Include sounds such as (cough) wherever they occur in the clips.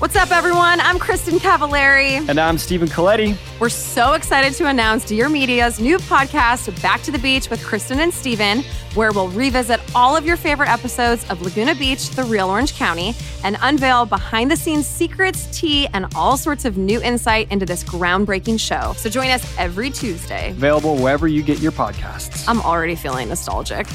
What's up, everyone? I'm Kristin Cavallari. And I'm Stephen Colletti. We're so excited to announce Dear Media's new podcast, Back to the Beach with Kristen and Stephen, where we'll revisit all of your favorite episodes of Laguna Beach, the real Orange County, and unveil behind the scenes secrets, tea, and all sorts of new insight into this groundbreaking show. So join us every Tuesday. Available wherever you get your podcasts. I'm already feeling nostalgic.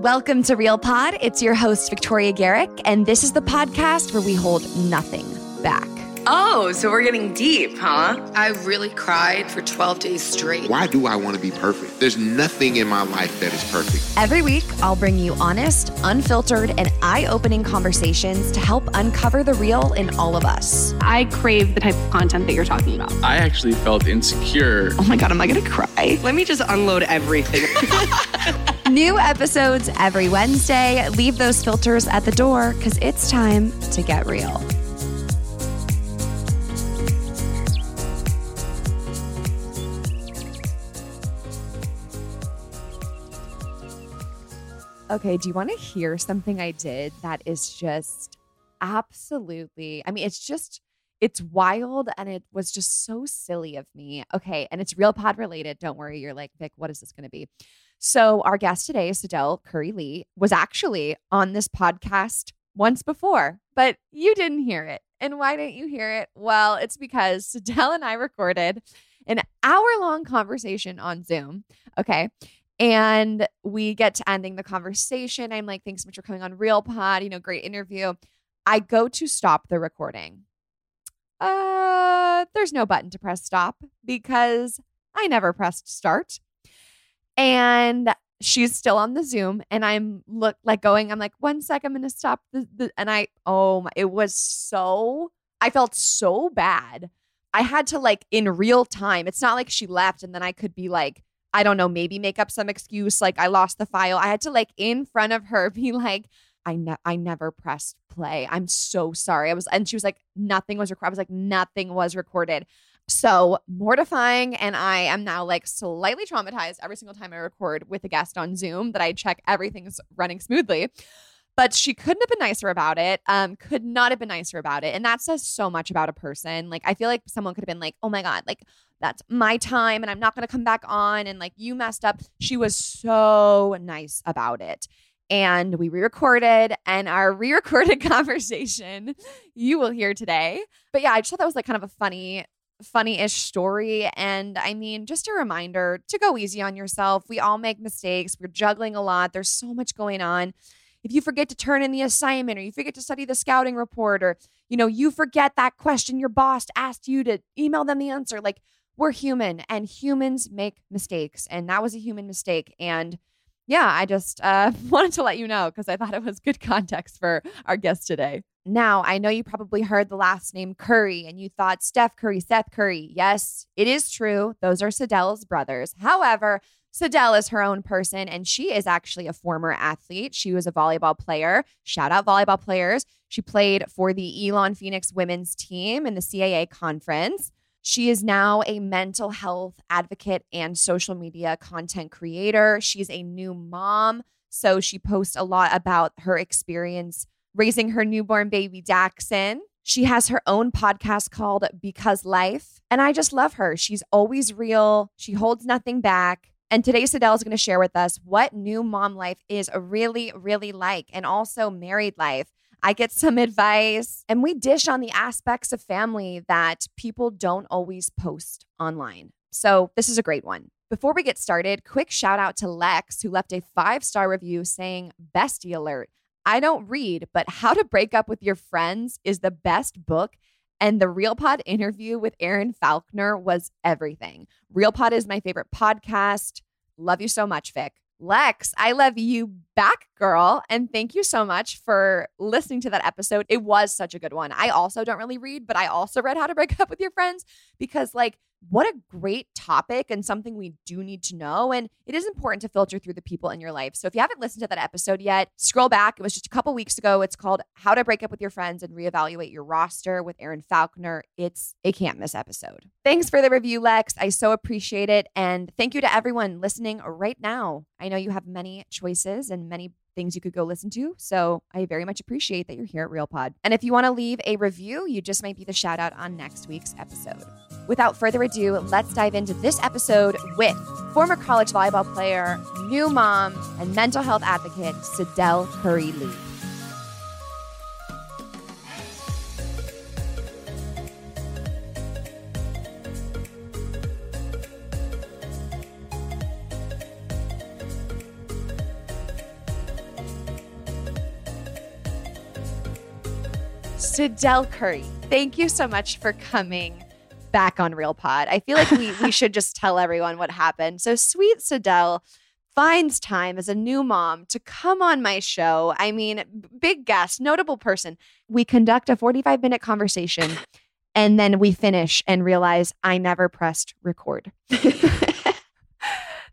Welcome to Real Pod. It's your host, Victoria Garrick, and this is the podcast where we hold nothing back. Oh, so we're getting deep, huh? I really cried for 12 days straight. Why do I want to be perfect? There's nothing in my life that is perfect. Every week, I'll bring you honest, unfiltered, and eye opening conversations to help uncover the real in all of us. I crave the type of content that you're talking about. I actually felt insecure. Oh my God, am I going to cry? Let me just unload everything. (laughs) New episodes every Wednesday. Leave those filters at the door because it's time to get real. Okay, do you want to hear something I did that is just absolutely, I mean, it's just, it's wild and it was just so silly of me. Okay, and it's real pod related. Don't worry. You're like, Vic, what is this going to be? So, our guest today, Sydel Curry Lee, was actually on this podcast once before, but you didn't hear it. And why didn't you hear it? Well, it's because (laughs) Sydel and I recorded an hour long conversation on Zoom. Okay. And we get to ending the conversation. I'm like, thanks so much for coming on Real Pod. You know, great interview. I go to stop the recording. Uh, there's no button to press stop because I never pressed start. And she's still on the Zoom, and I'm look like going. I'm like, one sec, I'm gonna stop the, the and I oh my, it was so I felt so bad. I had to like in real time. It's not like she left and then I could be like, I don't know, maybe make up some excuse like I lost the file. I had to like in front of her (laughs) be like, I ne- I never pressed play. I'm so sorry. I was and she was like, nothing was recorded. I was like, nothing was recorded. So mortifying. And I am now like slightly traumatized every single time I record with a guest on Zoom that I check everything's running smoothly. But she couldn't have been nicer about it. Um, could not have been nicer about it. And that says so much about a person. Like, I feel like someone could have been like, oh my God, like that's my time and I'm not going to come back on. And like, you messed up. She was so nice about it and we re-recorded and our re-recorded (laughs) conversation you will hear today but yeah i just thought that was like kind of a funny funny-ish story and i mean just a reminder to go easy on yourself. We all make mistakes. We're juggling a lot. There's so much going on. If you forget to turn in the assignment or you forget to study the scouting report or you know you forget that question your boss asked you to email them the answer like we're human and humans make mistakes and that was a human mistake and yeah, I just uh, (laughs) wanted to let you know because I thought it was good context for our guest today. Now, I know you probably heard the last name Curry and you thought Steph Curry, Seth Curry. Yes, it is true. Those are Sydel's brothers. However, Sydel is her own person and she is actually a former athlete. She was a volleyball player. Shout out volleyball players. She played for the Elon Phoenix women's team in the CAA conference. She is now a mental health advocate and social media content creator. She's a new mom. So she posts a lot about her experience raising her newborn baby, Daxon. She has her own podcast called Because Life, and I just love her. She's always real, she holds nothing back. And today, Sydel is going to share with us what new mom life is really, really like, and also married life. I get some advice, and we dish on the aspects of family that people don't always post online. So, this is a great one. Before we get started, quick shout out to Lex, who left a five star review saying, Bestie alert. I don't read, but How to Break Up with Your Friends is the best book. And the Real Pod interview with Erin Faulkner was everything. Real Pod is my favorite podcast. Love you so much, Vic. Lex, I love you back, girl. And thank you so much for listening to that episode. It was such a good one. I also don't really read, but I also read How to Break (laughs) Up with Your Friends because, like, what a great topic and something we do need to know. And it is important to filter through the people in your life. So if you haven't listened to that episode yet, scroll back. It was just a couple weeks ago. It's called How to Break Up with Your Friends and Reevaluate Your Roster with Erin Faulkner. It's a can't miss episode. Thanks for the review, Lex. I so appreciate it. And thank you to everyone listening right now. I know you have many choices and many things you could go listen to. So I very much appreciate that you're here at Real Pod. And if you want to leave a review, you just might be the shout out on next week's episode. Without further ado, let's dive into this episode with former college volleyball player, new mom, and mental health advocate, Sydel Curry Lee. Sydel Curry, thank you so much for coming back on Real Pod. I feel like we we (laughs) should just tell everyone what happened. So sweet Sydel finds time as a new mom to come on my show. I mean, big guest, notable person. We conduct a 45 minute conversation and then we finish and realize I never pressed record. (laughs)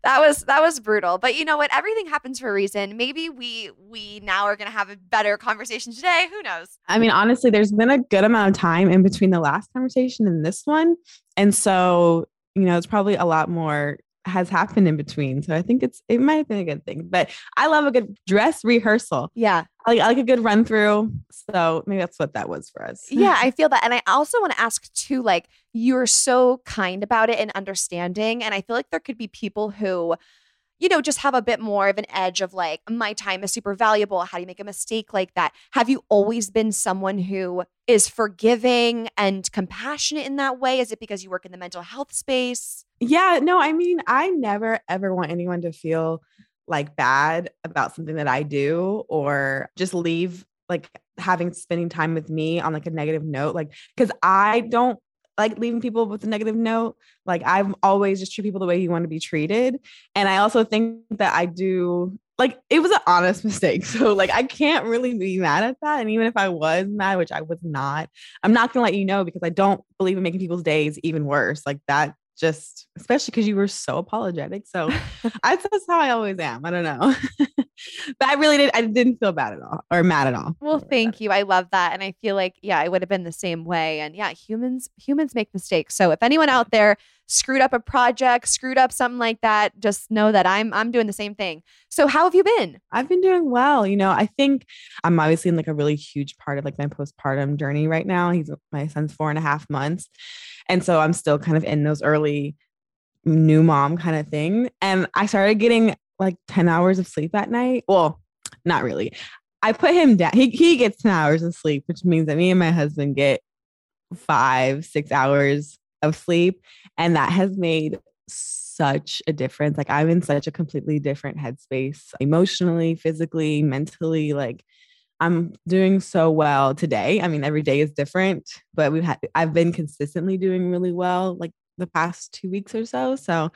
that was that was brutal. But you know what? Everything happens for a reason. Maybe we we now are going to have a better conversation today. Who knows? I mean, honestly, there's been a good amount of time in between the last conversation and this one, and so you know, it's probably a lot more has happened in between. So I think it's it might have been a good thing. But I love a good dress rehearsal. Yeah. I like, I like a good run through. So maybe that's what that was for us. (laughs) Yeah, I feel that. And I also want to ask too, like, you're so kind about it and understanding. And I feel like there could be people who you know, just have a bit more of an edge of like, my time is super valuable. How do you make a mistake like that? Have you always been someone who is forgiving and compassionate in that way? Is it because you work in the mental health space? Yeah, no, I mean, I never ever want anyone to feel like bad about something that I do or just leave like having spending time with me on like a negative note like cuz I don't like leaving people with a negative note. Like I've always just treat people the way you want to be treated. And I also think that I do like it was an honest (laughs) mistake. So like I can't really be mad at that. And even if I was mad, which I was not, I'm not gonna let you know because I don't believe in making people's days even worse. Like that just especially because you were so apologetic. So (laughs) I, that's how I always am. I don't know. (laughs) but I really did I didn't feel bad at all or mad at all. Well, thank you. I love that. And I feel like, yeah, I would have been the same way. And yeah, humans humans make mistakes. So if anyone out there screwed up a project, screwed up something like that, just know that I'm I'm doing the same thing. So how have you been? I've been doing well. You know, I think I'm obviously in like a really huge part of like my postpartum journey right now. He's my son's four and a half months. And so I'm still kind of in those early new mom kind of thing. And I started getting like 10 hours of sleep at night. Well, not really. I put him down. He, he gets 10 hours of sleep, which means that me and my husband get five, six hours of sleep. And that has made such a difference. Like I'm in such a completely different headspace emotionally, physically, mentally. Like I'm doing so well today. I mean, every day is different, but we've had I've been consistently doing really well like the past two weeks or so. So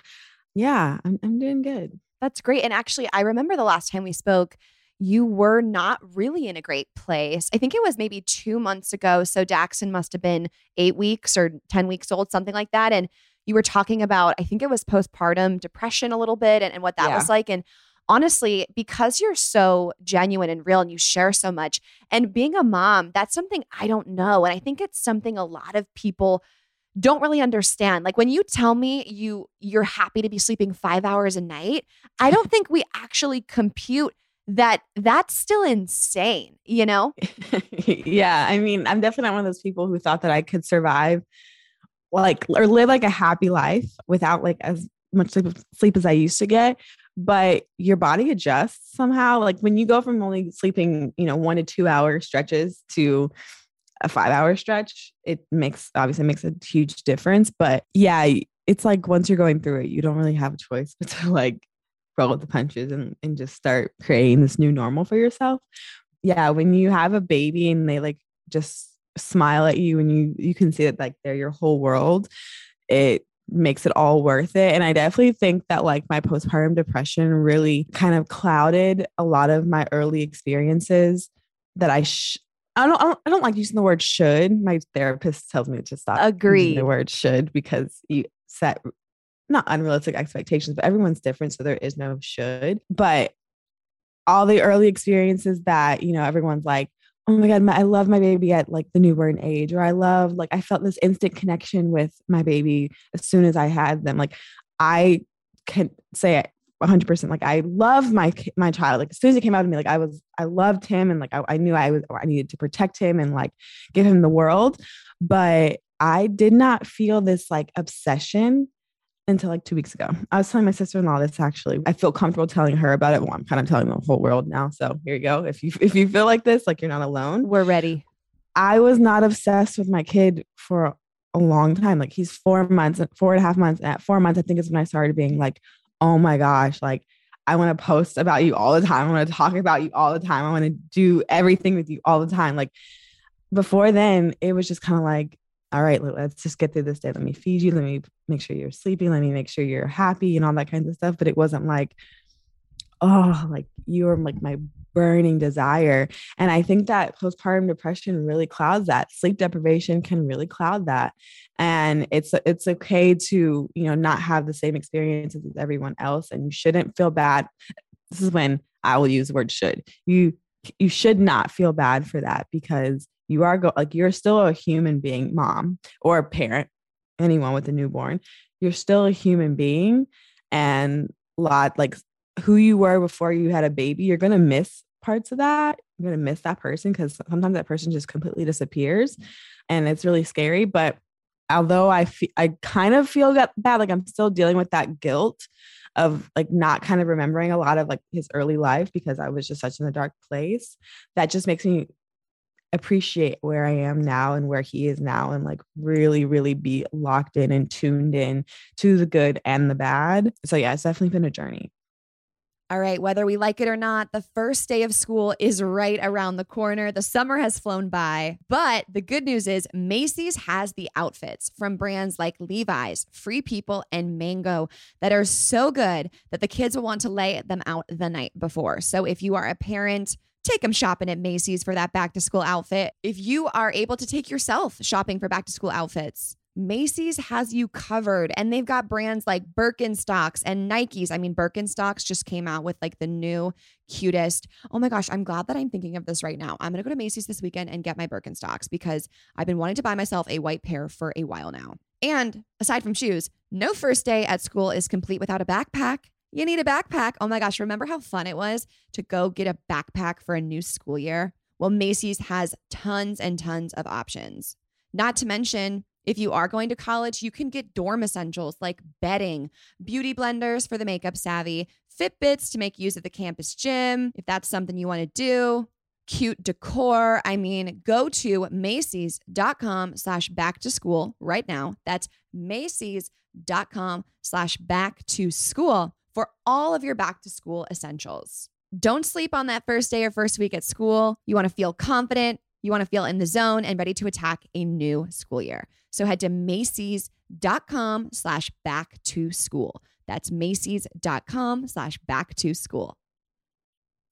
yeah, I'm I'm doing good. That's great. And actually, I remember the last time we spoke, you were not really in a great place. I think it was maybe two months ago. So Daxon must have been eight weeks or 10 weeks old, something like that. And you were talking about, I think it was postpartum depression a little bit and, and what that yeah. was like. And honestly, because you're so genuine and real and you share so much, and being a mom, that's something I don't know. And I think it's something a lot of people don't really understand. Like when you tell me you you're happy to be sleeping 5 hours a night, I don't think we actually compute that that's still insane, you know? (laughs) yeah. I mean, I'm definitely not one of those people who thought that I could survive like or live like a happy life without like as much sleep, sleep as I used to get. But your body adjusts somehow. Like when you go from only sleeping, you know, one to two hour stretches to a five hour stretch, it makes obviously makes a huge difference. But yeah, it's like once you're going through it, you don't really have a choice (laughs) but to like roll with the punches and, and just start creating this new normal for yourself. Yeah, when you have a baby and they like just smile at you and you you can see that like they're your whole world, it makes it all worth it. And I definitely think that like my postpartum depression really kind of clouded a lot of my early experiences that I sh- I don't, I don't I don't like using the word should. My therapist tells me to stop Agree. the word should because you set not unrealistic expectations, but everyone's different. So there is no should. But all the early experiences that, you know, everyone's like, oh my God, my, I love my baby at like the newborn age, or I love, like, I felt this instant connection with my baby as soon as I had them. Like, I can say it 100% like i love my my child like as soon as he came out of me like i was i loved him and like I, I knew i was i needed to protect him and like give him the world but i did not feel this like obsession until like two weeks ago. I was telling my sister in law this actually. I feel comfortable telling her about it. Well, I'm kind of telling the whole world now. So here you go. If you if you feel like this, like you're not alone. We're ready. I was not obsessed with my kid for a long time. Like he's four months, four and a half months. And at four months, I think is when I started being like, oh my gosh, like I want to post about you all the time. I want to talk about you all the time. I want to do everything with you all the time. Like before then, it was just kind of like all right, let's just get through this day. Let me feed you. Let me make sure you're sleeping. Let me make sure you're happy and all that kinds of stuff. But it wasn't like, oh, like you're like my burning desire. And I think that postpartum depression really clouds that. Sleep deprivation can really cloud that. And it's it's okay to, you know, not have the same experiences as everyone else. And you shouldn't feel bad. This is when I will use the word should. You you should not feel bad for that because you are go like you're still a human being mom or a parent anyone with a newborn you're still a human being and a lot like who you were before you had a baby you're going to miss parts of that you're going to miss that person because sometimes that person just completely disappears and it's really scary but although i feel i kind of feel that bad like i'm still dealing with that guilt of like not kind of remembering a lot of like his early life because I was just such in a dark place. That just makes me appreciate where I am now and where he is now and like really, really be locked in and tuned in to the good and the bad. So, yeah, it's definitely been a journey. All right, whether we like it or not, the first day of school is right around the corner. The summer has flown by, but the good news is Macy's has the outfits from brands like Levi's, Free People, and Mango that are so good that the kids will want to lay them out the night before. So if you are a parent, take them shopping at Macy's for that back to school outfit. If you are able to take yourself shopping for back to school outfits, Macy's has you covered and they've got brands like Birkenstocks and Nikes. I mean, Birkenstocks just came out with like the new cutest. Oh my gosh, I'm glad that I'm thinking of this right now. I'm going to go to Macy's this weekend and get my Birkenstocks because I've been wanting to buy myself a white pair for a while now. And aside from shoes, no first day at school is complete without a backpack. You need a backpack. Oh my gosh, remember how fun it was to go get a backpack for a new school year? Well, Macy's has tons and tons of options. Not to mention, if you are going to college, you can get dorm essentials like bedding, beauty blenders for the makeup savvy, Fitbits to make use of the campus gym, if that's something you want to do, cute decor. I mean, go to Macy's.com slash back to school right now. That's Macy's.com slash back to school for all of your back to school essentials. Don't sleep on that first day or first week at school. You want to feel confident, you want to feel in the zone and ready to attack a new school year. So head to Macy's.com slash back to school. That's Macy's.com slash back to school.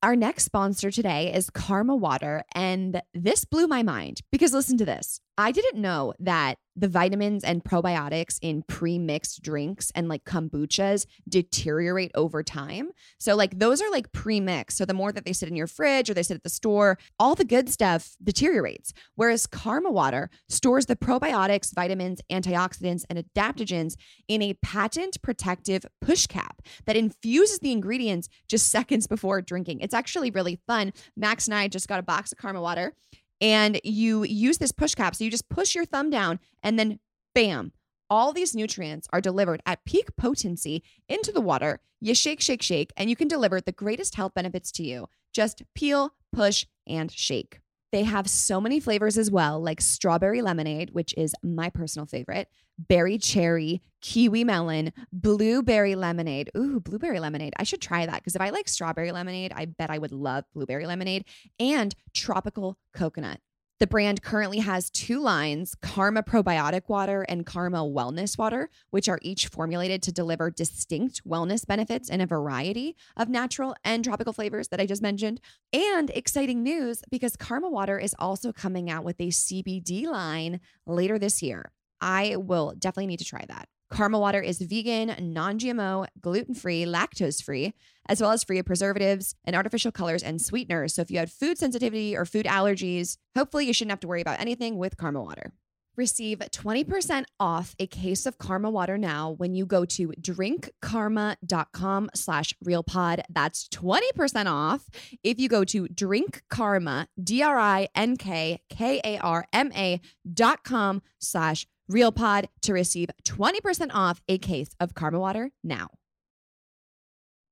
Our next sponsor today is Karma Water. And this blew my mind because listen to this. I didn't know that the vitamins and probiotics in pre-mixed drinks and like kombuchas deteriorate over time. So like those are like pre-mixed. So the more that they sit in your fridge or they sit at the store, all the good stuff deteriorates. Whereas Karma water stores the probiotics, vitamins, antioxidants, and adaptogens in a patent protective push cap that infuses the ingredients just seconds before drinking. It's actually really fun. Max and I just got a box of Karma water and you use this push cap. So you just push your thumb down and then bam, all these nutrients are delivered at peak potency into the water. You shake, shake, shake, and you can deliver the greatest health benefits to you. Just peel, push, and shake. They have so many flavors as well, like strawberry lemonade, which is my personal favorite, berry cherry, kiwi melon, blueberry lemonade. Ooh, blueberry lemonade. I should try that because if I like strawberry lemonade, I bet I would love blueberry lemonade and tropical coconut. The brand currently has two lines Karma Probiotic Water and Karma Wellness Water, which are each formulated to deliver distinct wellness benefits in a variety of natural and tropical flavors that I just mentioned. And exciting news because Karma Water is also coming out with a CBD line later this year. I will definitely need to try that. Karma Water is vegan, non GMO, gluten free, lactose free, as well as free of preservatives and artificial colors and sweeteners. So if you have food sensitivity or food allergies, hopefully you shouldn't have to worry about anything with Karma Water. Receive 20% off a case of Karma Water now when you go to drinkkarma.com slash realpod. That's 20% off if you go to drinkkarma, D-R-I-N-K-K-A-R-M-A dot com slash RealPod to receive 20% off a case of Karma Water now.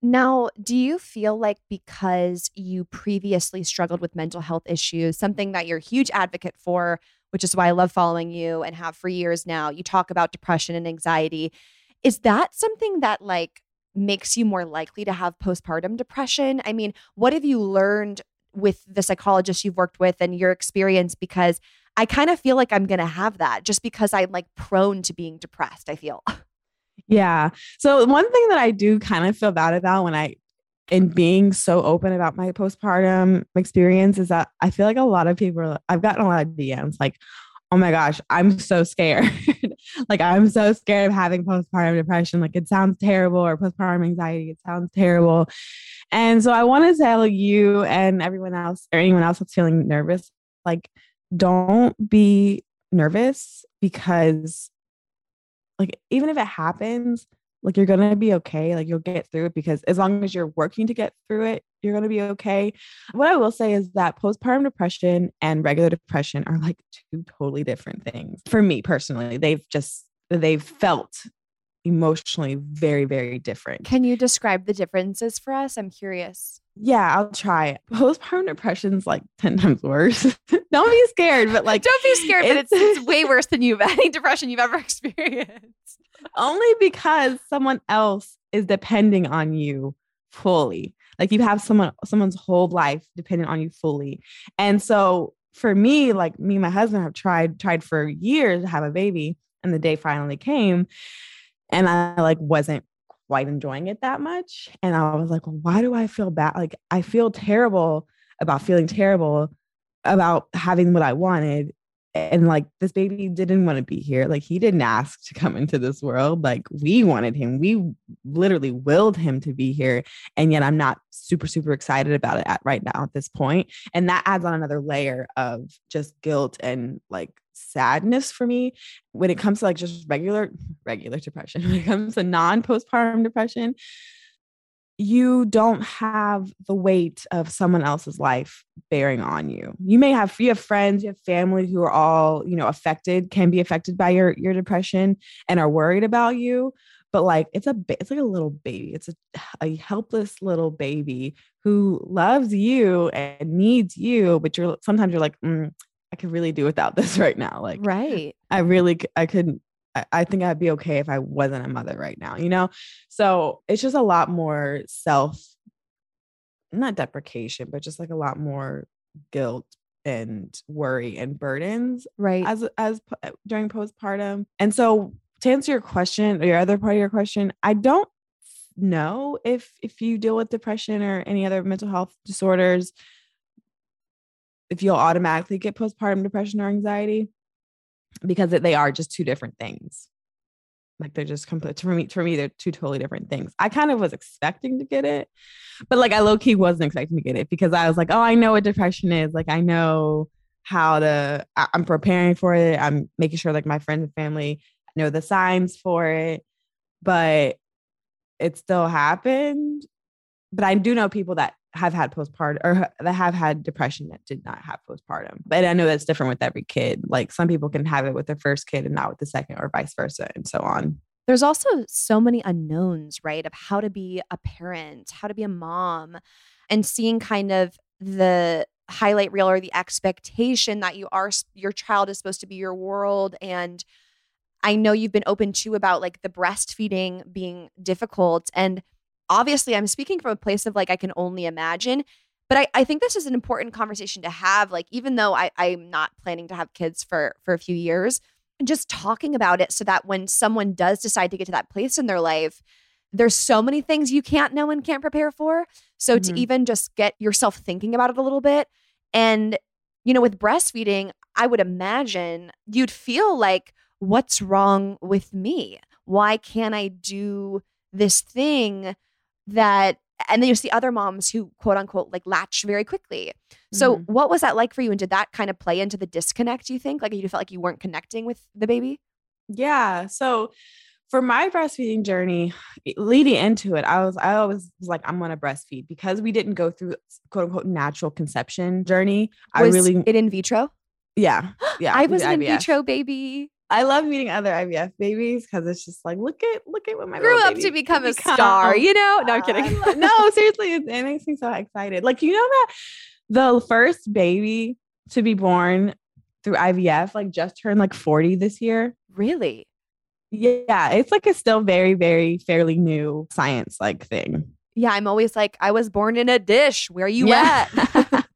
Now, do you feel like because you previously struggled with mental health issues, something that you're a huge advocate for, which is why I love following you and have for years now, you talk about depression and anxiety. Is that something that like makes you more likely to have postpartum depression? I mean, what have you learned with the psychologist you've worked with and your experience? Because I kind of feel like I'm going to have that just because I'm like prone to being depressed, I feel. (laughs) Yeah. So one thing that I do kind of feel bad about when I in being so open about my postpartum experience is that I feel like a lot of people are, I've gotten a lot of DMs like, oh my gosh, I'm so scared. (laughs) like I'm so scared of having postpartum depression. Like it sounds terrible or postpartum anxiety. It sounds terrible. And so I want to tell you and everyone else or anyone else that's feeling nervous, like don't be nervous because like even if it happens like you're gonna be okay like you'll get through it because as long as you're working to get through it you're gonna be okay what i will say is that postpartum depression and regular depression are like two totally different things for me personally they've just they've felt emotionally very very different can you describe the differences for us i'm curious yeah, I'll try it. Postpartum depression's like 10 times worse. (laughs) Don't be scared, but like Don't be scared, it's, but it's, it's way worse than you've (laughs) any depression you've ever (laughs) experienced. Only because someone else is depending on you fully. Like you have someone someone's whole life dependent on you fully. And so for me, like me and my husband have tried tried for years to have a baby and the day finally came and I like wasn't quite enjoying it that much. And I was like, why do I feel bad? Like, I feel terrible about feeling terrible about having what I wanted. And like, this baby didn't want to be here. Like, he didn't ask to come into this world. Like, we wanted him. We literally willed him to be here. And yet, I'm not super, super excited about it at right now at this point. And that adds on another layer of just guilt and like sadness for me when it comes to like just regular regular depression (laughs) when it comes to non postpartum depression you don't have the weight of someone else's life bearing on you you may have you have friends you have family who are all you know affected can be affected by your your depression and are worried about you but like it's a it's like a little baby it's a, a helpless little baby who loves you and needs you but you're sometimes you're like mm, I could really do without this (laughs) right now. Like, right. I really, I couldn't, I, I think I'd be okay if I wasn't a mother right now, you know? So it's just a lot more self, not deprecation, but just like a lot more guilt and worry and burdens right as as uh, during postpartum and so to answer your question or your other part of your question i don't know if if you deal with depression or any other mental health disorders if you'll automatically get postpartum depression or anxiety. Because they are just two different things. Like they're just complete for me. For me, they're two totally different things. I kind of was expecting to get it, but like I low key wasn't expecting to get it because I was like, oh, I know what depression is. Like I know how to. I, I'm preparing for it. I'm making sure like my friends and family know the signs for it, but it still happened. But I do know people that have had postpartum or that have had depression that did not have postpartum. But I know that's different with every kid. Like some people can have it with their first kid and not with the second, or vice versa, and so on. There's also so many unknowns, right? Of how to be a parent, how to be a mom, and seeing kind of the highlight reel or the expectation that you are your child is supposed to be your world and I know you've been open to about like the breastfeeding being difficult and obviously I'm speaking from a place of like I can only imagine. But I, I think this is an important conversation to have. Like, even though I, I'm not planning to have kids for for a few years, and just talking about it so that when someone does decide to get to that place in their life, there's so many things you can't know and can't prepare for. So mm-hmm. to even just get yourself thinking about it a little bit. And, you know, with breastfeeding, I would imagine you'd feel like, what's wrong with me? Why can't I do this thing that and then you see other moms who quote unquote like latch very quickly. So mm-hmm. what was that like for you? And did that kind of play into the disconnect, you think? Like you felt like you weren't connecting with the baby? Yeah. So for my breastfeeding journey, leading into it, I was I always was like, I'm gonna breastfeed because we didn't go through quote unquote natural conception journey. Was I really it in vitro? Yeah. (gasps) Yeah. I was an in vitro baby. I love meeting other IVF babies because it's just like look at look at what my grew up to become a become. star. You know, no, I'm kidding. No, (laughs) seriously, it, it makes me so excited. Like you know that the first baby to be born through IVF like just turned like 40 this year. Really? Yeah, it's like a still very very fairly new science like thing. Yeah, I'm always like I was born in a dish. Where are you yeah. at?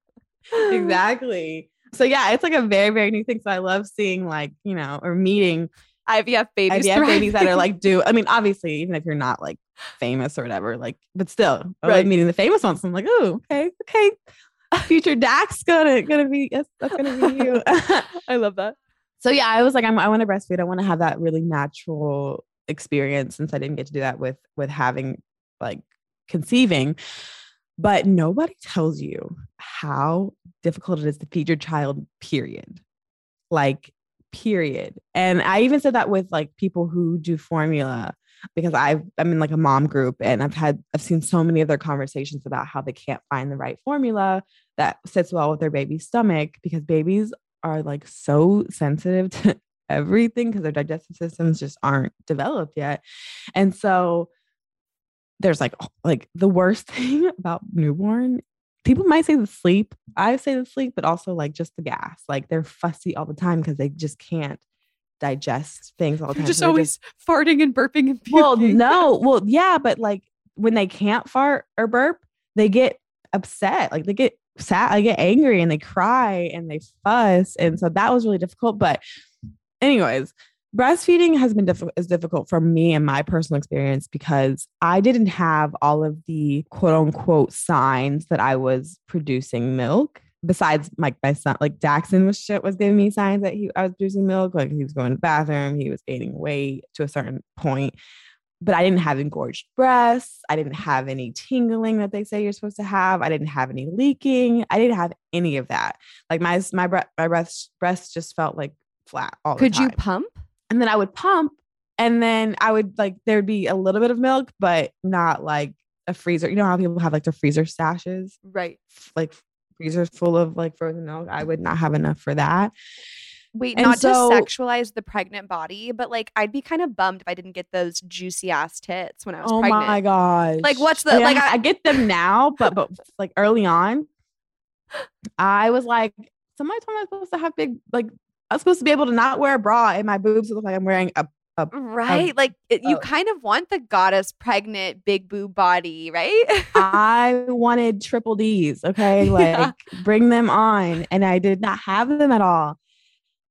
(laughs) exactly so yeah, it's like a very, very new thing. So I love seeing like, you know, or meeting IVF babies. IVF babies that are like (laughs) do I mean, obviously, even if you're not like famous or whatever, like, but still right. like meeting the famous ones. I'm like, oh, okay, okay. Future Dax gonna gonna be yes, that's gonna be you. (laughs) I love that. So yeah, I was like, I'm, I want to breastfeed. I want to have that really natural experience since I didn't get to do that with with having like conceiving. But nobody tells you how difficult it is to feed your child, period. Like, period. And I even said that with like people who do formula because I've I'm in like a mom group and I've had I've seen so many of their conversations about how they can't find the right formula that sits well with their baby's stomach because babies are like so sensitive to (laughs) everything because their digestive systems just aren't developed yet. And so there's like like the worst (laughs) thing about newborn people might say the sleep i say the sleep but also like just the gas like they're fussy all the time because they just can't digest things all the time just so always just, farting and burping and puking. well no well yeah but like when they can't fart or burp they get upset like they get sad they get angry and they cry and they fuss and so that was really difficult but anyways breastfeeding has been diff- is difficult for me and my personal experience because I didn't have all of the quote unquote signs that I was producing milk. Besides, like my son, like Daxon was shit was giving me signs that he I was producing milk, like he was going to the bathroom, he was gaining weight to a certain point. But I didn't have engorged breasts. I didn't have any tingling that they say you're supposed to have. I didn't have any leaking. I didn't have any of that. Like my my breast my breast breasts just felt like flat all Could you pump? And then I would pump and then I would like there'd be a little bit of milk, but not like a freezer. You know how people have like their freezer stashes? Right. Like freezers full of like frozen milk. I would not have enough for that. Wait, and not so, to sexualize the pregnant body, but like I'd be kind of bummed if I didn't get those juicy ass tits when I was oh pregnant. Oh my gosh. Like what's the like I, I, get them now, but but (laughs) like early on, I was like, somebody told me I'm supposed to have big like I'm supposed to be able to not wear a bra and my boobs look like I'm wearing a, a right. A, like it, you kind of want the goddess pregnant big boob body, right? (laughs) I wanted triple D's. Okay, (laughs) like yeah. bring them on, and I did not have them at all.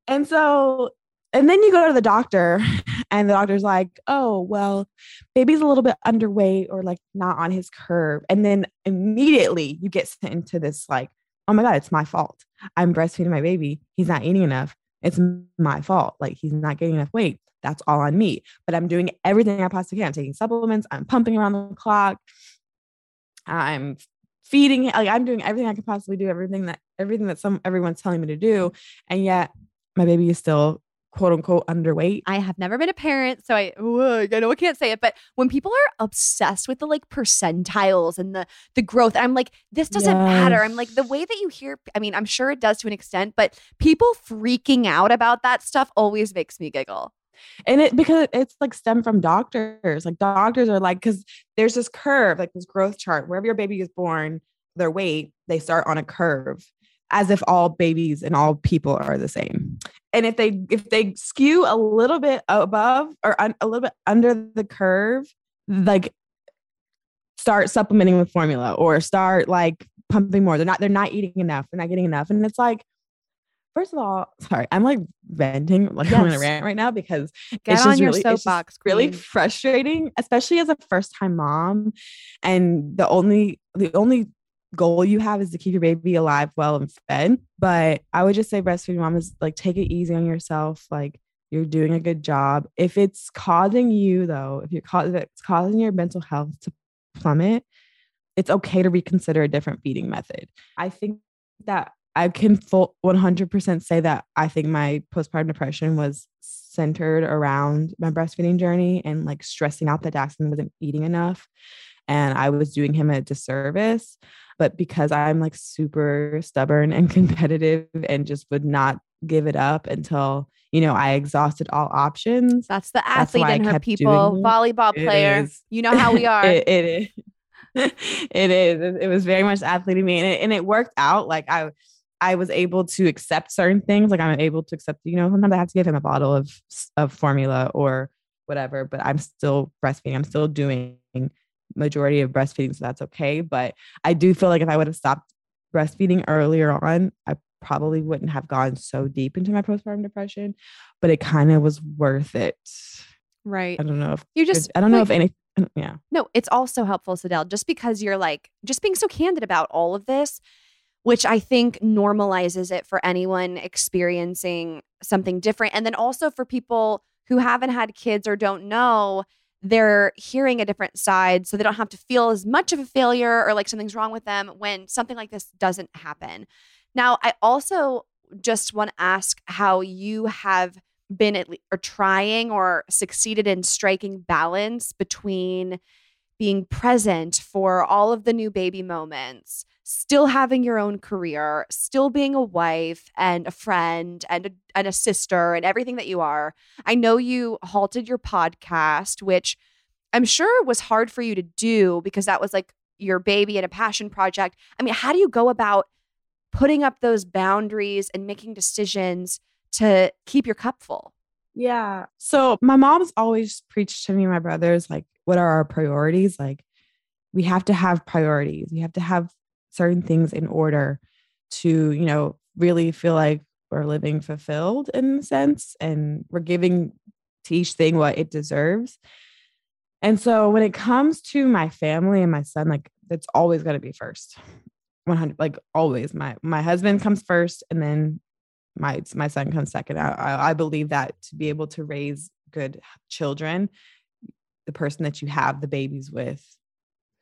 And so, and then you go to the doctor, (laughs) and the doctor's like, "Oh, well, baby's a little bit underweight or like not on his curve," and then immediately you get sent into this like, "Oh my god, it's my fault. I'm breastfeeding my baby. He's not eating enough." It's my fault. Like he's not getting enough weight. That's all on me. But I'm doing everything I possibly can. I'm taking supplements. I'm pumping around the clock. I'm feeding like I'm doing everything I can possibly do, everything that everything that some everyone's telling me to do. And yet my baby is still quote unquote underweight. I have never been a parent, so I I know I can't say it, but when people are obsessed with the like percentiles and the the growth, I'm like, this doesn't yes. matter. I'm like, the way that you hear, I mean, I'm sure it does to an extent, but people freaking out about that stuff always makes me giggle. And it because it's like stem from doctors. Like doctors are like, because there's this curve, like this growth chart, wherever your baby is born, their weight, they start on a curve as if all babies and all people are the same. And if they if they skew a little bit above or un, a little bit under the curve, like start supplementing with formula or start like pumping more. They're not they're not eating enough. They're not getting enough. And it's like First of all, sorry, I'm like venting, like yes. I'm gonna rant right now because Get it's just really, soapbox, really frustrating, especially as a first time mom. And the only the only goal you have is to keep your baby alive, well, and fed. But I would just say breastfeeding mom is like take it easy on yourself. Like you're doing a good job. If it's causing you though, if you're ca- if it's causing your mental health to plummet, it's okay to reconsider a different feeding method. I think that I can full 100% say that I think my postpartum depression was centered around my breastfeeding journey and like stressing out that Daxon wasn't eating enough and I was doing him a disservice. But because I'm like super stubborn and (laughs) competitive and just would not give it up until you know I exhausted all options. That's the athlete in her people, volleyball player. You know how we (laughs) are. it, it is. (laughs) it is. It was very much athlete in me, and it, and it worked out. Like I, I was able to accept certain things. Like I'm able to accept. You know, sometimes I have to give him a bottle of of formula or whatever, but I'm still breastfeeding. I'm still doing majority of breastfeeding, so that's okay. But I do feel like if I would have stopped breastfeeding earlier on, I probably wouldn't have gone so deep into my postpartum depression, but it kind of was worth it. Right. I don't know if you just, I don't know if any, yeah. No, it's also helpful, Sydel, just because you're like, just being so candid about all of this, which I think normalizes it for anyone experiencing something different. And then also for people who haven't had kids or don't know, they're hearing a different side so they don't have to feel as much of a failure or like something's wrong with them when something like this doesn't happen. Now, I also just want to ask how you have been at le- or trying or succeeded in striking balance between being present for all of the new baby moments still having your own career, still being a wife and a friend and a, and a sister and everything that you are. I know you halted your podcast, which I'm sure was hard for you to do because that was like your baby and a passion project. I mean, how do you go about putting up those boundaries and making decisions to keep your cup full? Yeah. So my mom's always preached to me my brothers like, what are our priorities? Like, we have to have priorities. We have to have certain things in order to, you know, really feel like we're living fulfilled in a sense and we're giving to each thing what it deserves. And so when it comes to my family and my son, like that's always going to be first. 100 like always my my husband comes first and then my my son comes second I, I believe that to be able to raise good children the person that you have the babies with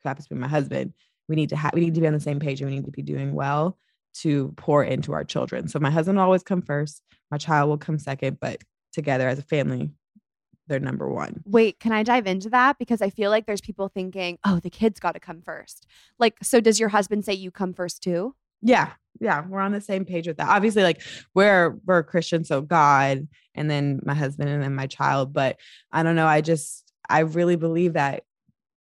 who happens to be my husband we need to have we need to be on the same page and we need to be doing well to pour into our children. So my husband will always come first, my child will come second, but together as a family, they're number one. Wait, can I dive into that? Because I feel like there's people thinking, oh, the kids got to come first. Like, so does your husband say you come first too? Yeah. Yeah. We're on the same page with that. Obviously, like we're we're Christian, so God and then my husband and then my child. But I don't know. I just I really believe that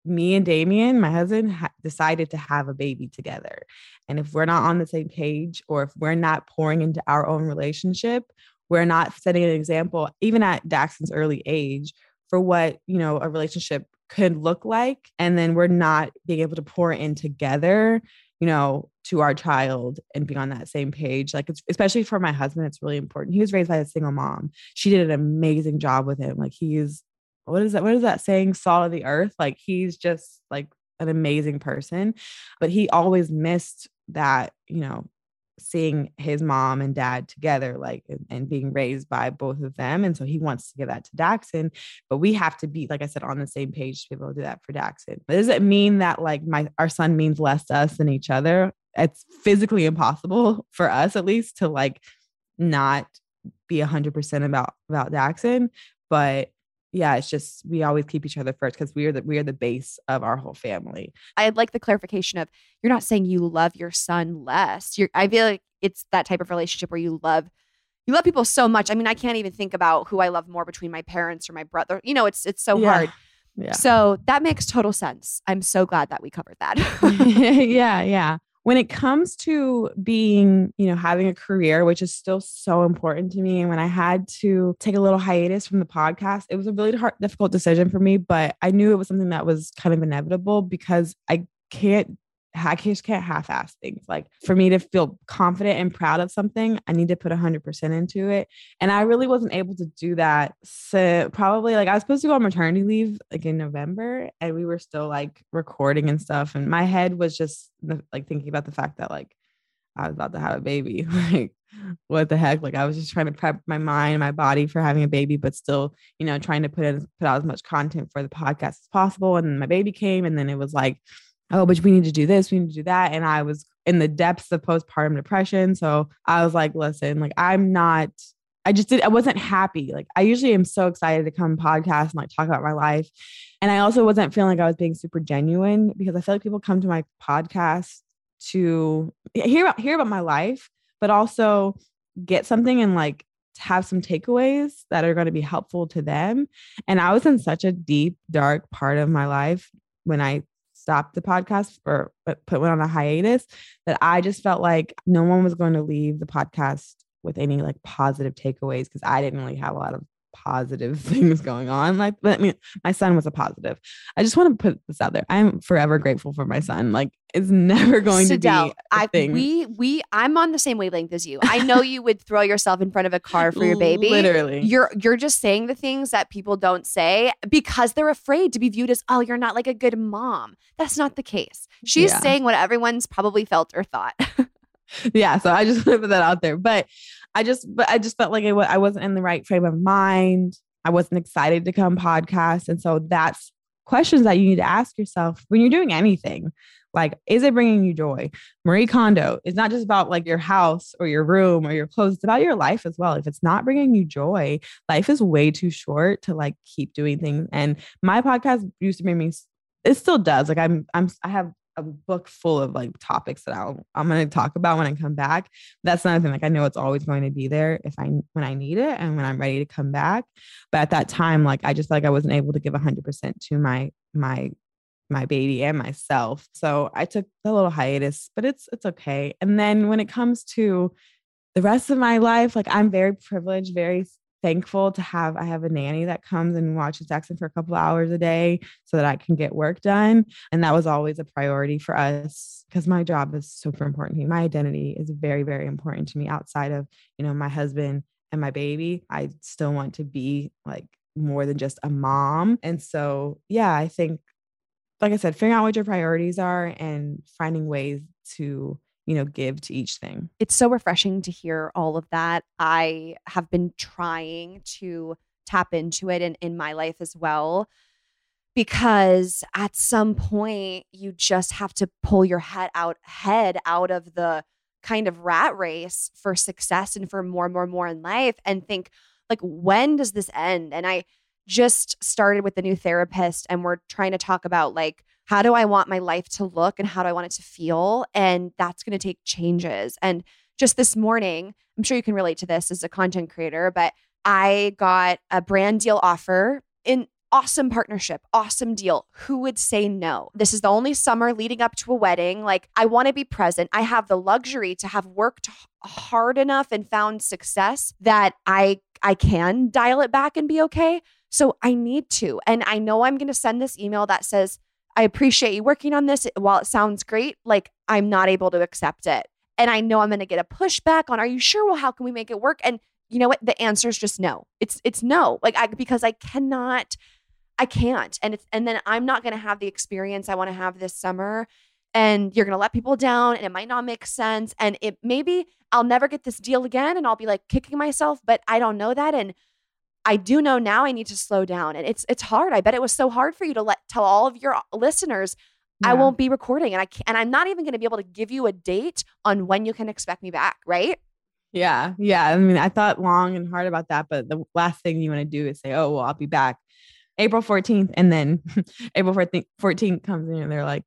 me and Damien, my husband, ha- decided to have a baby together. And if we're not on the same page or if we're not pouring into our own relationship, we're not setting an example, even at Daxon's early age, for what, you know, a relationship could look like. And then we're not being able to pour in together, you know, to our child and be on that same page. Like, especially for my husband, it's really important. He was raised by a single mom. She did an amazing job with him. Like, he's what is that? What is that saying? Salt of the earth. Like he's just like an amazing person, but he always missed that, you know, seeing his mom and dad together, like and, being raised by both of them. And so he wants to give that to Daxon. But we have to be, like I said, on the same page to be able to do that for Daxon. But does it mean that like my our son means less to us than each other? It's physically impossible (laughs) for us at least to like not be a hundred percent about about Daxon. But yeah, it's just we always keep each other first because we are the we are the base of our whole family. I'd like the clarification of you're not saying you love your son less. You're I feel like it's that type of relationship where you love you love people so much. I mean, I can't even think about who I love more between my parents or my brother. You know, it's it's so yeah. hard. Yeah. So that makes total sense. I'm so glad that we covered that. (laughs) yeah, (laughs) yeah when it comes to being, you know, having a career, which is still so important to me, and when I had to take a little hiatus from the podcast, it was a really hard, difficult decision for me, but I knew it was something that was kind of inevitable because I can't I just can't half-ass things. Like for me to feel confident and proud of something, I need to put 100% into it. And I really wasn't able to do that. So probably like I was supposed to go on maternity leave like in November and we were still like recording and stuff. And my head was just like thinking about the fact that like I was about to have a baby. (laughs) like what the heck? Like I was just trying to prep my mind, my body for having a baby, but still, you know, trying to put in, put out as much content for the podcast as possible. And then my baby came and then it was like, oh, but we need to do this, we need to do that. And I was in the depths of postpartum depression. So I was like, listen, like I'm not, I just did, I wasn't happy. Like I usually am so excited to come podcast and like talk about my life. And I also wasn't feeling like I was being super genuine because I feel like people come to my podcast to hear about hear about my life, but also get something and like have some takeaways that are going to be helpful to them. And I was in such a deep, dark part of my life when I stopped the podcast or put one on a hiatus that I just felt like no one was going to leave the podcast with any like positive takeaways because I didn't really have a lot of positive (laughs) things going on. Like, but I mean, my son was a positive. I just want to put this out there. I'm forever grateful for my son. Like, it's (laughs) never going to be. I thing. we we I'm on the same wavelength as you. I know you would throw yourself in front of a car for your baby. Literally, you're you're just saying the things that people don't say because they're afraid to be viewed as oh, you're not like a good mom. That's not the case. She's yeah. saying what everyone's probably felt or thought. (laughs) yeah, so I just want to put that out there, but I just, but I just felt like I wasn't in the right frame of mind. I wasn't excited to come podcast. And so that's questions that you need to ask yourself when you're doing anything. Like, is it bringing you joy? Marie Kondo is not just about like your house or your room or your clothes. It's about your life as well. If it's not bringing you joy, life is way too short to like keep doing things. And my podcast used to bring me, it still does. Like I'm, I'm, I have a book full of like topics that I'll, I'm going to talk about when I come back. That's another thing. Like I know it's always going to be there if I when I need it and when I'm ready to come back. But at that time, like I just like I wasn't able to give 100% to my my my baby and myself. So I took a little hiatus, but it's it's okay. And then when it comes to the rest of my life, like I'm very privileged, very thankful to have I have a nanny that comes and watches Daxon for a couple hours a day so that I can get work done. And that was always a priority for us because my job is super important to me. My identity is very, very important to me outside of, you know, my husband and my baby. I still want to be like more than just a mom. And so, yeah, I think, like I said, figuring out what your priorities are and finding ways to you know, give to each thing. It's so refreshing to hear all of that. I have been trying to tap into it in, in my life as well because at some point you just have to pull your head out head out of the kind of rat race for success and for more and more and more in life and think like when does this end and i just started with the new therapist and we're trying to talk about like how do I want my life to look and how do I want it to feel? And that's going to take changes. And just this morning, I'm sure you can relate to this as a content creator, but I got a brand deal offer in awesome partnership, awesome deal. Who would say no? This is the only summer leading up to a wedding. Like, I want to be present. I have the luxury to have worked hard enough and found success that I I can dial it back and be okay. So I need to. And I know I'm going to send this email that says I appreciate you working on this. While it sounds great, like I'm not able to accept it. And I know I'm going to get a pushback on, are you sure? Well, how can we make it work? And you know what? The answer is just no. It's, it's no. Like I, because I cannot, I can't. And it's, and then I'm not going to have the experience I want to have this summer. and you're going to let people down and it might not make sense and it maybe I'll never get this deal again and I'll be like kicking myself, but I don't know that and I do know now I need to slow down and it's it's hard. I bet it was so hard for you to let tell all of your uh, listeners yeah. I won't be recording and I and I'm not even going to be able to give you a date on when you can expect me back, right? Yeah. Yeah. I mean, I thought long and hard about that, but the last thing you want to do is say, "Oh, well, I'll be back April 14th." And then (laughs) April 14th, 14th comes in and they're like,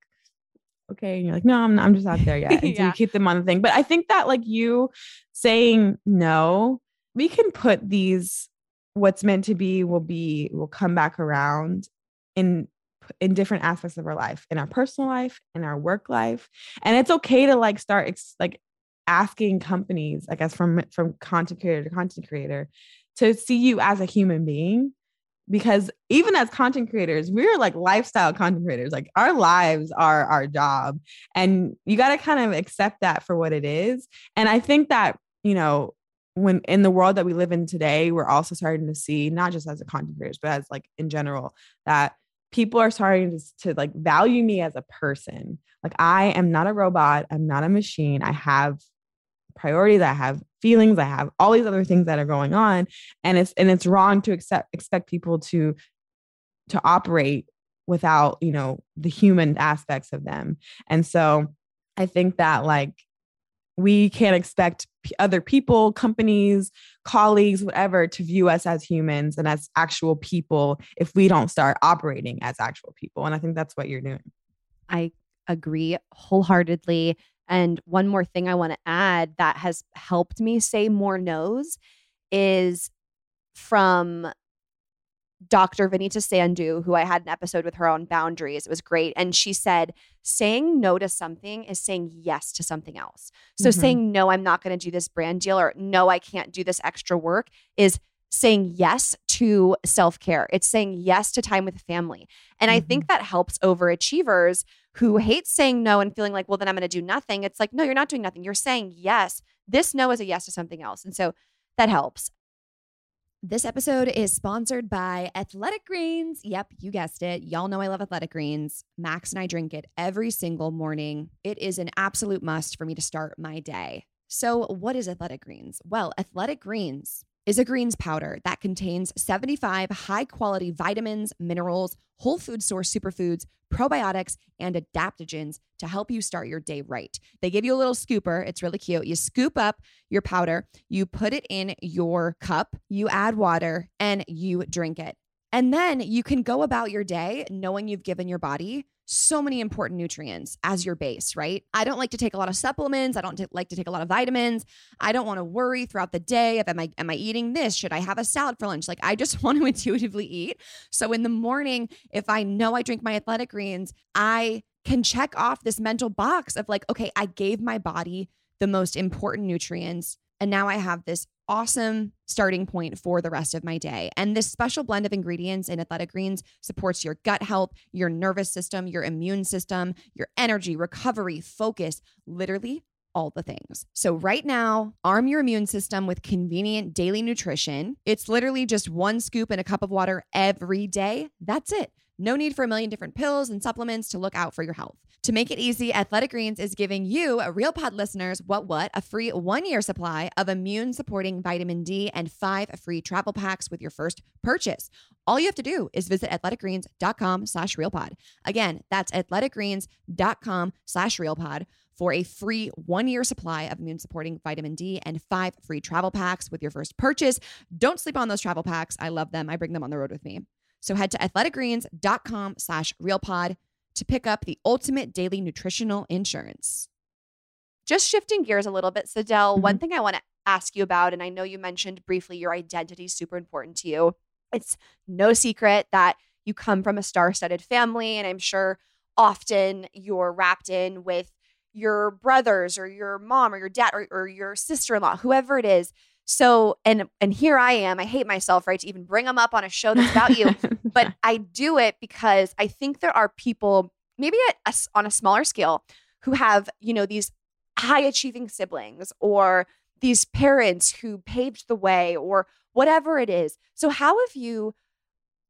okay. And you're like, no, I'm, not, I'm just out there (laughs) yet. And yeah. so you keep them on the thing. But I think that like you saying no, we can put these, what's meant to be will be, will come back around in in different aspects of our life in our personal life in our work life and it's okay to like start ex- like asking companies i guess from from content creator to content creator to see you as a human being because even as content creators, we're like lifestyle content creators. Like our lives are our job. And you got to kind of accept that for what it is. And I think that, you know, when in the world that we live in today, we're also starting to see, not just as a content creators, but as like in general, that people are starting to, to like value me as a person. Like I am not a robot, I'm not a machine. I have priorities. I have feelings. I have all these other things that are going on. And it's and it's wrong to accept expect people to to operate without you know the human aspects of them. And so i think that like we can't expect other people companies colleagues whatever to view us as humans and as actual people if we don't start operating as actual people and i think that's what you're doing. I agree wholeheartedly and one more thing I want to add that has helped me say more no's is from Dr. Vinita Sandu, who I had an episode with her on boundaries. It was great. And she said, saying no to something is saying yes to something else. So mm-hmm. saying, no, I'm not going to do this brand deal or no, I can't do this extra work is saying yes to self care. It's saying yes to time with family. And mm-hmm. I think mm-hmm. that helps overachievers who hate saying no and feeling like, well, then I'm going to do nothing. It's like, no, you're not doing nothing. You're saying yes. This no is a yes to something else. And so that helps. This episode is sponsored by Athletic Greens. Yep, you guessed it. Y'all know I love Athletic Greens. Max and I drink it every single morning. It is an absolute must for me to start my day. So, what is Athletic Greens? Well, Athletic Greens is a greens powder that contains 75 high quality vitamins, minerals, whole food source superfoods, probiotics, and adaptogens to help you start your day right. They give you a little scooper. It's really cute. You scoop up your powder, you put it in your cup, you add water, and you drink it. And then you can go about your day knowing you've given your body so many important nutrients as your base, right? I don't like to take a lot of supplements. I don't t- like to take a lot of vitamins. I don't want to worry throughout the day am I am I eating this? Should I have a salad for lunch? Like I just (laughs) want to intuitively eat. So in the morning, if I know I drink my athletic greens, I can check off this mental box of like, okay, I gave my body the most important nutrients and now I have this awesome starting point for the rest of my day. And this special blend of ingredients in Athletic Greens supports your gut health, your nervous system, your immune system, your energy, recovery, focus, literally all the things. So, right now, arm your immune system with convenient daily nutrition. It's literally just one scoop in a cup of water every day. That's it. No need for a million different pills and supplements to look out for your health. To make it easy, Athletic Greens is giving you, uh, Real Pod listeners, what what, a free one year supply of immune supporting vitamin D and five free travel packs with your first purchase. All you have to do is visit athleticgreens.com slash realpod. Again, that's athleticgreens.com slash realpod for a free one year supply of immune supporting vitamin D and five free travel packs with your first purchase. Don't sleep on those travel packs. I love them. I bring them on the road with me. So head to athleticgreens.com slash realpod to pick up the ultimate daily nutritional insurance. Just shifting gears a little bit, Sydel, mm-hmm. one thing I want to ask you about, and I know you mentioned briefly your identity is super important to you. It's no secret that you come from a star studded family, and I'm sure often you're wrapped in with your brothers or your mom or your dad or, or your sister in law, whoever it is. So and and here I am. I hate myself, right, to even bring them up on a show that's about you. (laughs) but I do it because I think there are people, maybe at a, on a smaller scale, who have you know these high achieving siblings or these parents who paved the way or whatever it is. So how have you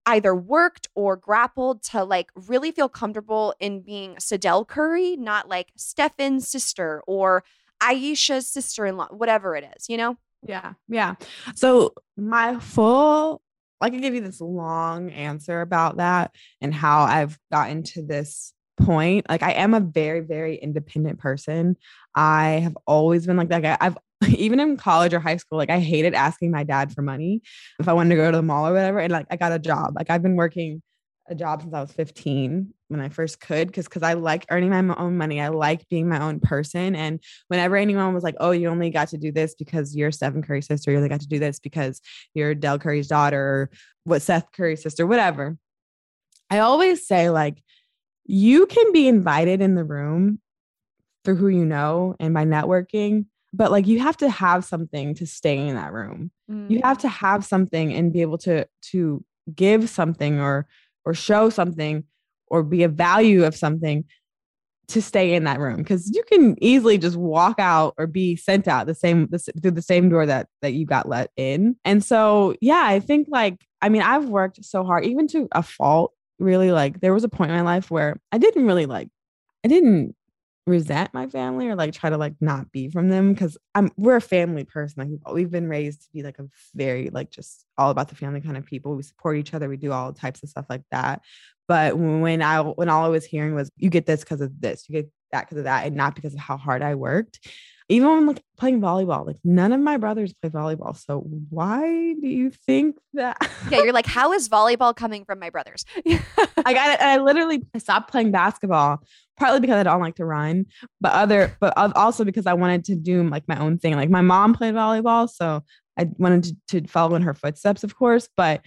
either worked or grappled to like really feel comfortable in being Sydel Curry, not like Stephen's sister or Ayesha's sister in law, whatever it is, you know? Yeah. Yeah. So my full I can give you this long answer about that and how I've gotten to this point. Like I am a very, very independent person. I have always been like that. I, I've (laughs) even in college or high school, like I hated asking my dad for money if I wanted to go to the mall or whatever. And like I got a job. Like I've been working a job since I was 15 when I first could because because I like earning my own money. I like being my own person. And whenever anyone was like, "Oh, you only got to do this because you're Stephen Curry's sister. You only got to do this because you're Del Curry's daughter, or what Seth Curry's sister, whatever," I always say like, you can be invited in the room through who you know and by networking but like you have to have something to stay in that room mm. you have to have something and be able to to give something or or show something or be a value of something to stay in that room. Because you can easily just walk out or be sent out the same the, through the same door that that you got let in. And so yeah i think like i mean i've worked so hard even to a fault really like there was a point in my life where i didn't really like i didn't resent my family or like try to like not be from them because I'm we're a family person. Like we've been raised to be like a very like just all about the family kind of people. We support each other. We do all types of stuff like that. But when I when all I was hearing was you get this because of this, you get that because of that, and not because of how hard I worked. Even when like playing volleyball, like none of my brothers play volleyball. So why do you think that? yeah, you're like, how is volleyball coming from my brothers? (laughs) I got it. I literally stopped playing basketball partly because I don't like to run, but other, but also because I wanted to do like my own thing. Like my mom played volleyball, so I wanted to, to follow in her footsteps, of course, but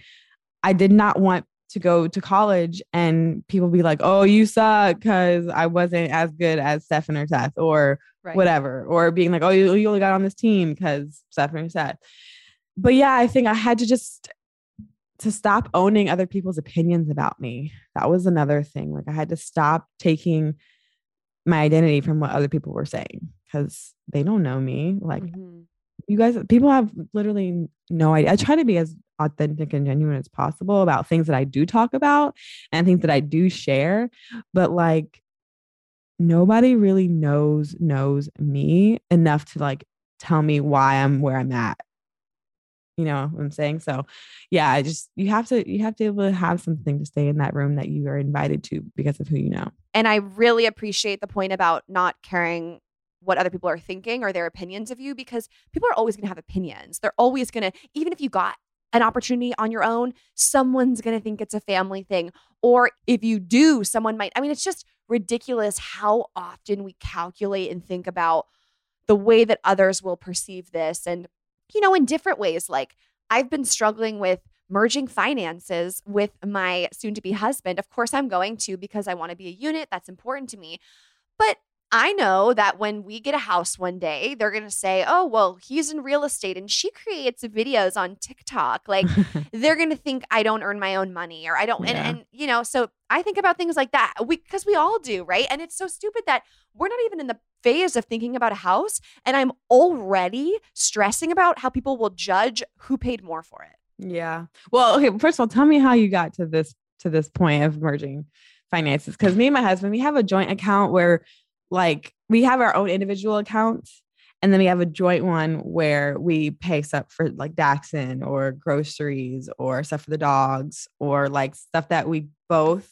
I did not want to go to college and people be like, "Oh, you suck," because I wasn't as good as Stephen or Seth or right. whatever, or being like, "Oh, you, you only got on this team because Stephen or Seth." But yeah, I think I had to just to stop owning other people's opinions about me. That was another thing. Like I had to stop taking my identity from what other people were saying because they don't know me. Like mm-hmm. you guys, people have literally no idea. I try to be as authentic and genuine as possible about things that I do talk about and things that I do share. But like nobody really knows knows me enough to like tell me why I'm where I'm at. You know what i'm saying? So yeah i just you have to you have to be able to have something to stay in that room that you are invited to because of who you know. And i really appreciate the point about not caring what other people are thinking or their opinions of you because people are always going to have opinions. They're always going to even if you got an opportunity on your own someone's going to think it's a family thing or if you do someone might i mean it's just ridiculous how often we calculate and think about the way that others will perceive this and you know, in different ways. Like I've been struggling with merging finances with my soon to be husband. Of course, I'm going to because I want to be a unit. That's important to me. But I know that when we get a house one day, they're going to say, oh, well, he's in real estate and she creates videos on TikTok. Like (laughs) they're going to think I don't earn my own money or I don't. Yeah. And, and, you know, so I think about things like that because we, we all do, right? And it's so stupid that we're not even in the phase of thinking about a house. And I'm already stressing about how people will judge who paid more for it. Yeah. Well, okay. First of all, tell me how you got to this to this point of merging finances because me and my husband we have a joint account where like we have our own individual accounts and then we have a joint one where we pay stuff for like Daxon or groceries or stuff for the dogs or like stuff that we both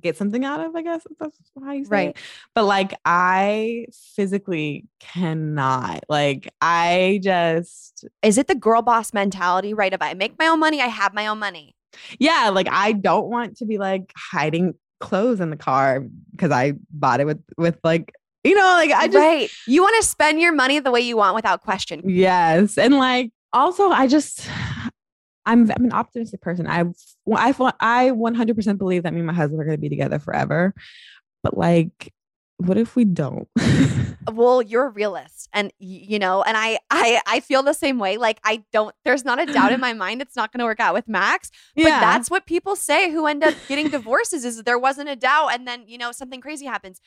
get something out of, I guess that's how you say right. it. But like I physically cannot. Like I just Is it the girl boss mentality, right? If I make my own money, I have my own money. Yeah, like I don't want to be like hiding clothes in the car because I bought it with with like you know like I just right. You want to spend your money the way you want without question. Yes, and like also I just I'm I'm an optimistic person. I I I 100% believe that me and my husband are going to be together forever. But like what if we don't? (laughs) well, you're a realist and you know, and I I I feel the same way. Like I don't there's not a doubt in my mind it's not going to work out with Max, but yeah. that's what people say who end up getting divorces is there wasn't a doubt and then, you know, something crazy happens.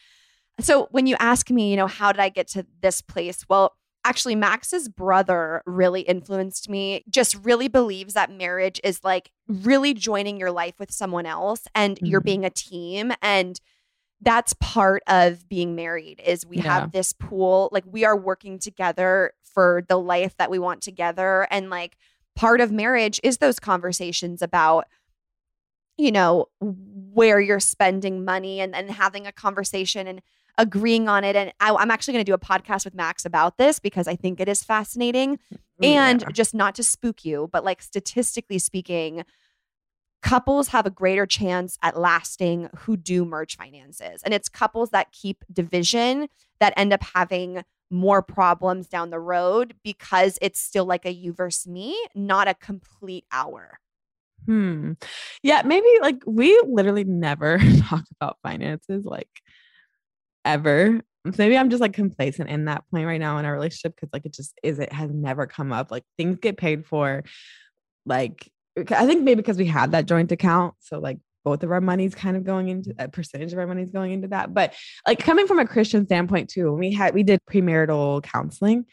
So when you ask me, you know, how did I get to this place? Well, Actually, Max's brother really influenced me. Just really believes that marriage is like really joining your life with someone else and you're Mhm. being a team and that's part of being married is we Yeah. have this pool like we are working together for the life that we want together and like part of marriage is those conversations about you know where you're spending money and, and having a conversation and agreeing on it and I, i'm actually going to do a podcast with max about this because i think it is fascinating mm, and just not to spook you but like statistically speaking couples have a greater chance at lasting who do merge finances and it's couples that keep division that end up having more problems down the road because it's still like a you versus me not a complete hour Hmm. Yeah, maybe like we literally never (laughs) talk about finances like ever. So maybe I'm just like complacent in that point right now in our relationship because like it just is it has never come up. Like things get paid for. Like I think maybe because we had that joint account, so like both of our money's kind of going into a percentage of our money's going into that. But like coming from a Christian standpoint too, we had we did premarital counseling,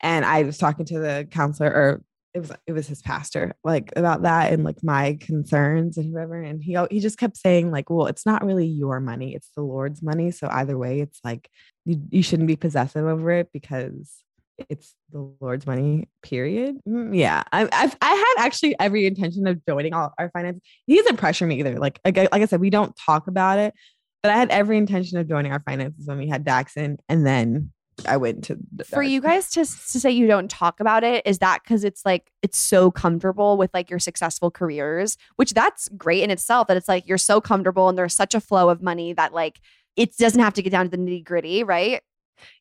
and I was talking to the counselor or it was it was his pastor like about that and like my concerns and whoever and he he just kept saying like well it's not really your money it's the lord's money so either way it's like you, you shouldn't be possessive over it because it's the lord's money period. Mm, yeah I, I've i had actually every intention of joining all our finance he doesn't pressure me either. Like like, I- like i said we don't talk about it but i had every intention of joining our finances when we had daxon and then i went to the for you guys to, to say you don't talk about it is that because it's like it's so comfortable with like your successful careers which that's great in itself that it's like you're so comfortable and there's such a flow of money that like it doesn't have to get down to the nitty gritty right?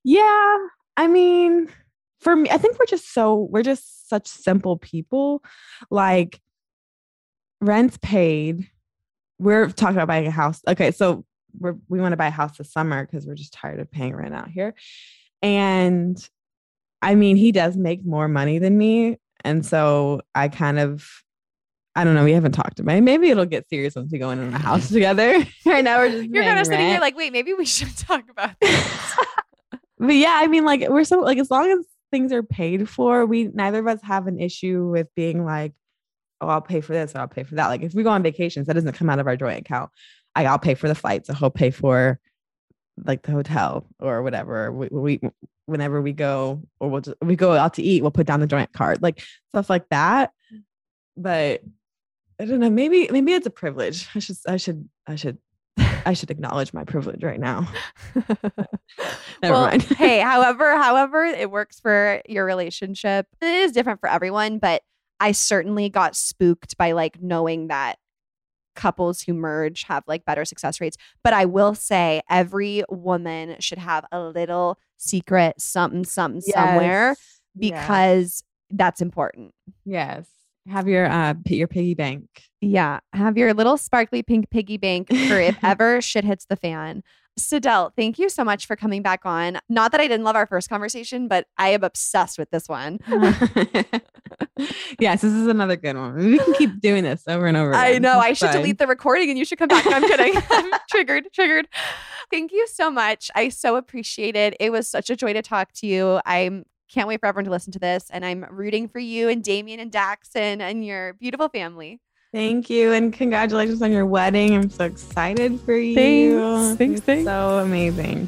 Yeah, I mean, for me, I think we're just so we're just such simple people. Like rent's paid. We're talking about buying a house. Okay, so we're we want to buy a house this summer because we're just tired of paying rent out here. And I mean, he does make more money than me, and so I kind of. I don't know. We haven't talked about it. Maybe it'll get serious once we go in a house (laughs) together. right now, we're just you're kind of sitting here like wait maybe we should (laughs) talk about this (laughs) but yeah, I mean, like we're so like as long as things are paid for, we neither of us have an issue with being like, oh, I'll pay for this or I'll pay for that. Like if we go on vacations, that doesn't come out of our joint account. Like I'll pay for the flights, so he'll pay for like the hotel or whatever. We, we whenever we go or we'll just we go out to eat, we'll put down the joint card, like stuff like that. But I don't know. Maybe maybe it's a privilege. I should I should I should I should acknowledge my privilege right now. (laughs) Never well, mind. hey, (laughs) however, however it works for your relationship, it is different for everyone, but I certainly got spooked by like knowing that couples who merge have like better success rates. But I will say every woman should have a little secret something something somewhere Yes. Yes. because that's important. Yes. Have your uh your piggy bank. Yeah. Have your little sparkly pink piggy bank for if (laughs) ever shit hits the fan. Sydel, thank you so much for coming back on. Not that I didn't love our first conversation, but I am obsessed with this one. (laughs) yes, this is another good one. We can keep doing this over and over. I know. It's I should delete the recording and you should come back. No, I'm kidding. (laughs) I'm triggered, triggered. Thank you so much. I so appreciate it. It was such a joy to talk to you. I'm can't wait for everyone to listen to this. And I'm rooting for you and Damion and Daxon and your beautiful family. Thank you and congratulations on your wedding. I'm so excited for you. Thanks. Thanks, thanks. So amazing.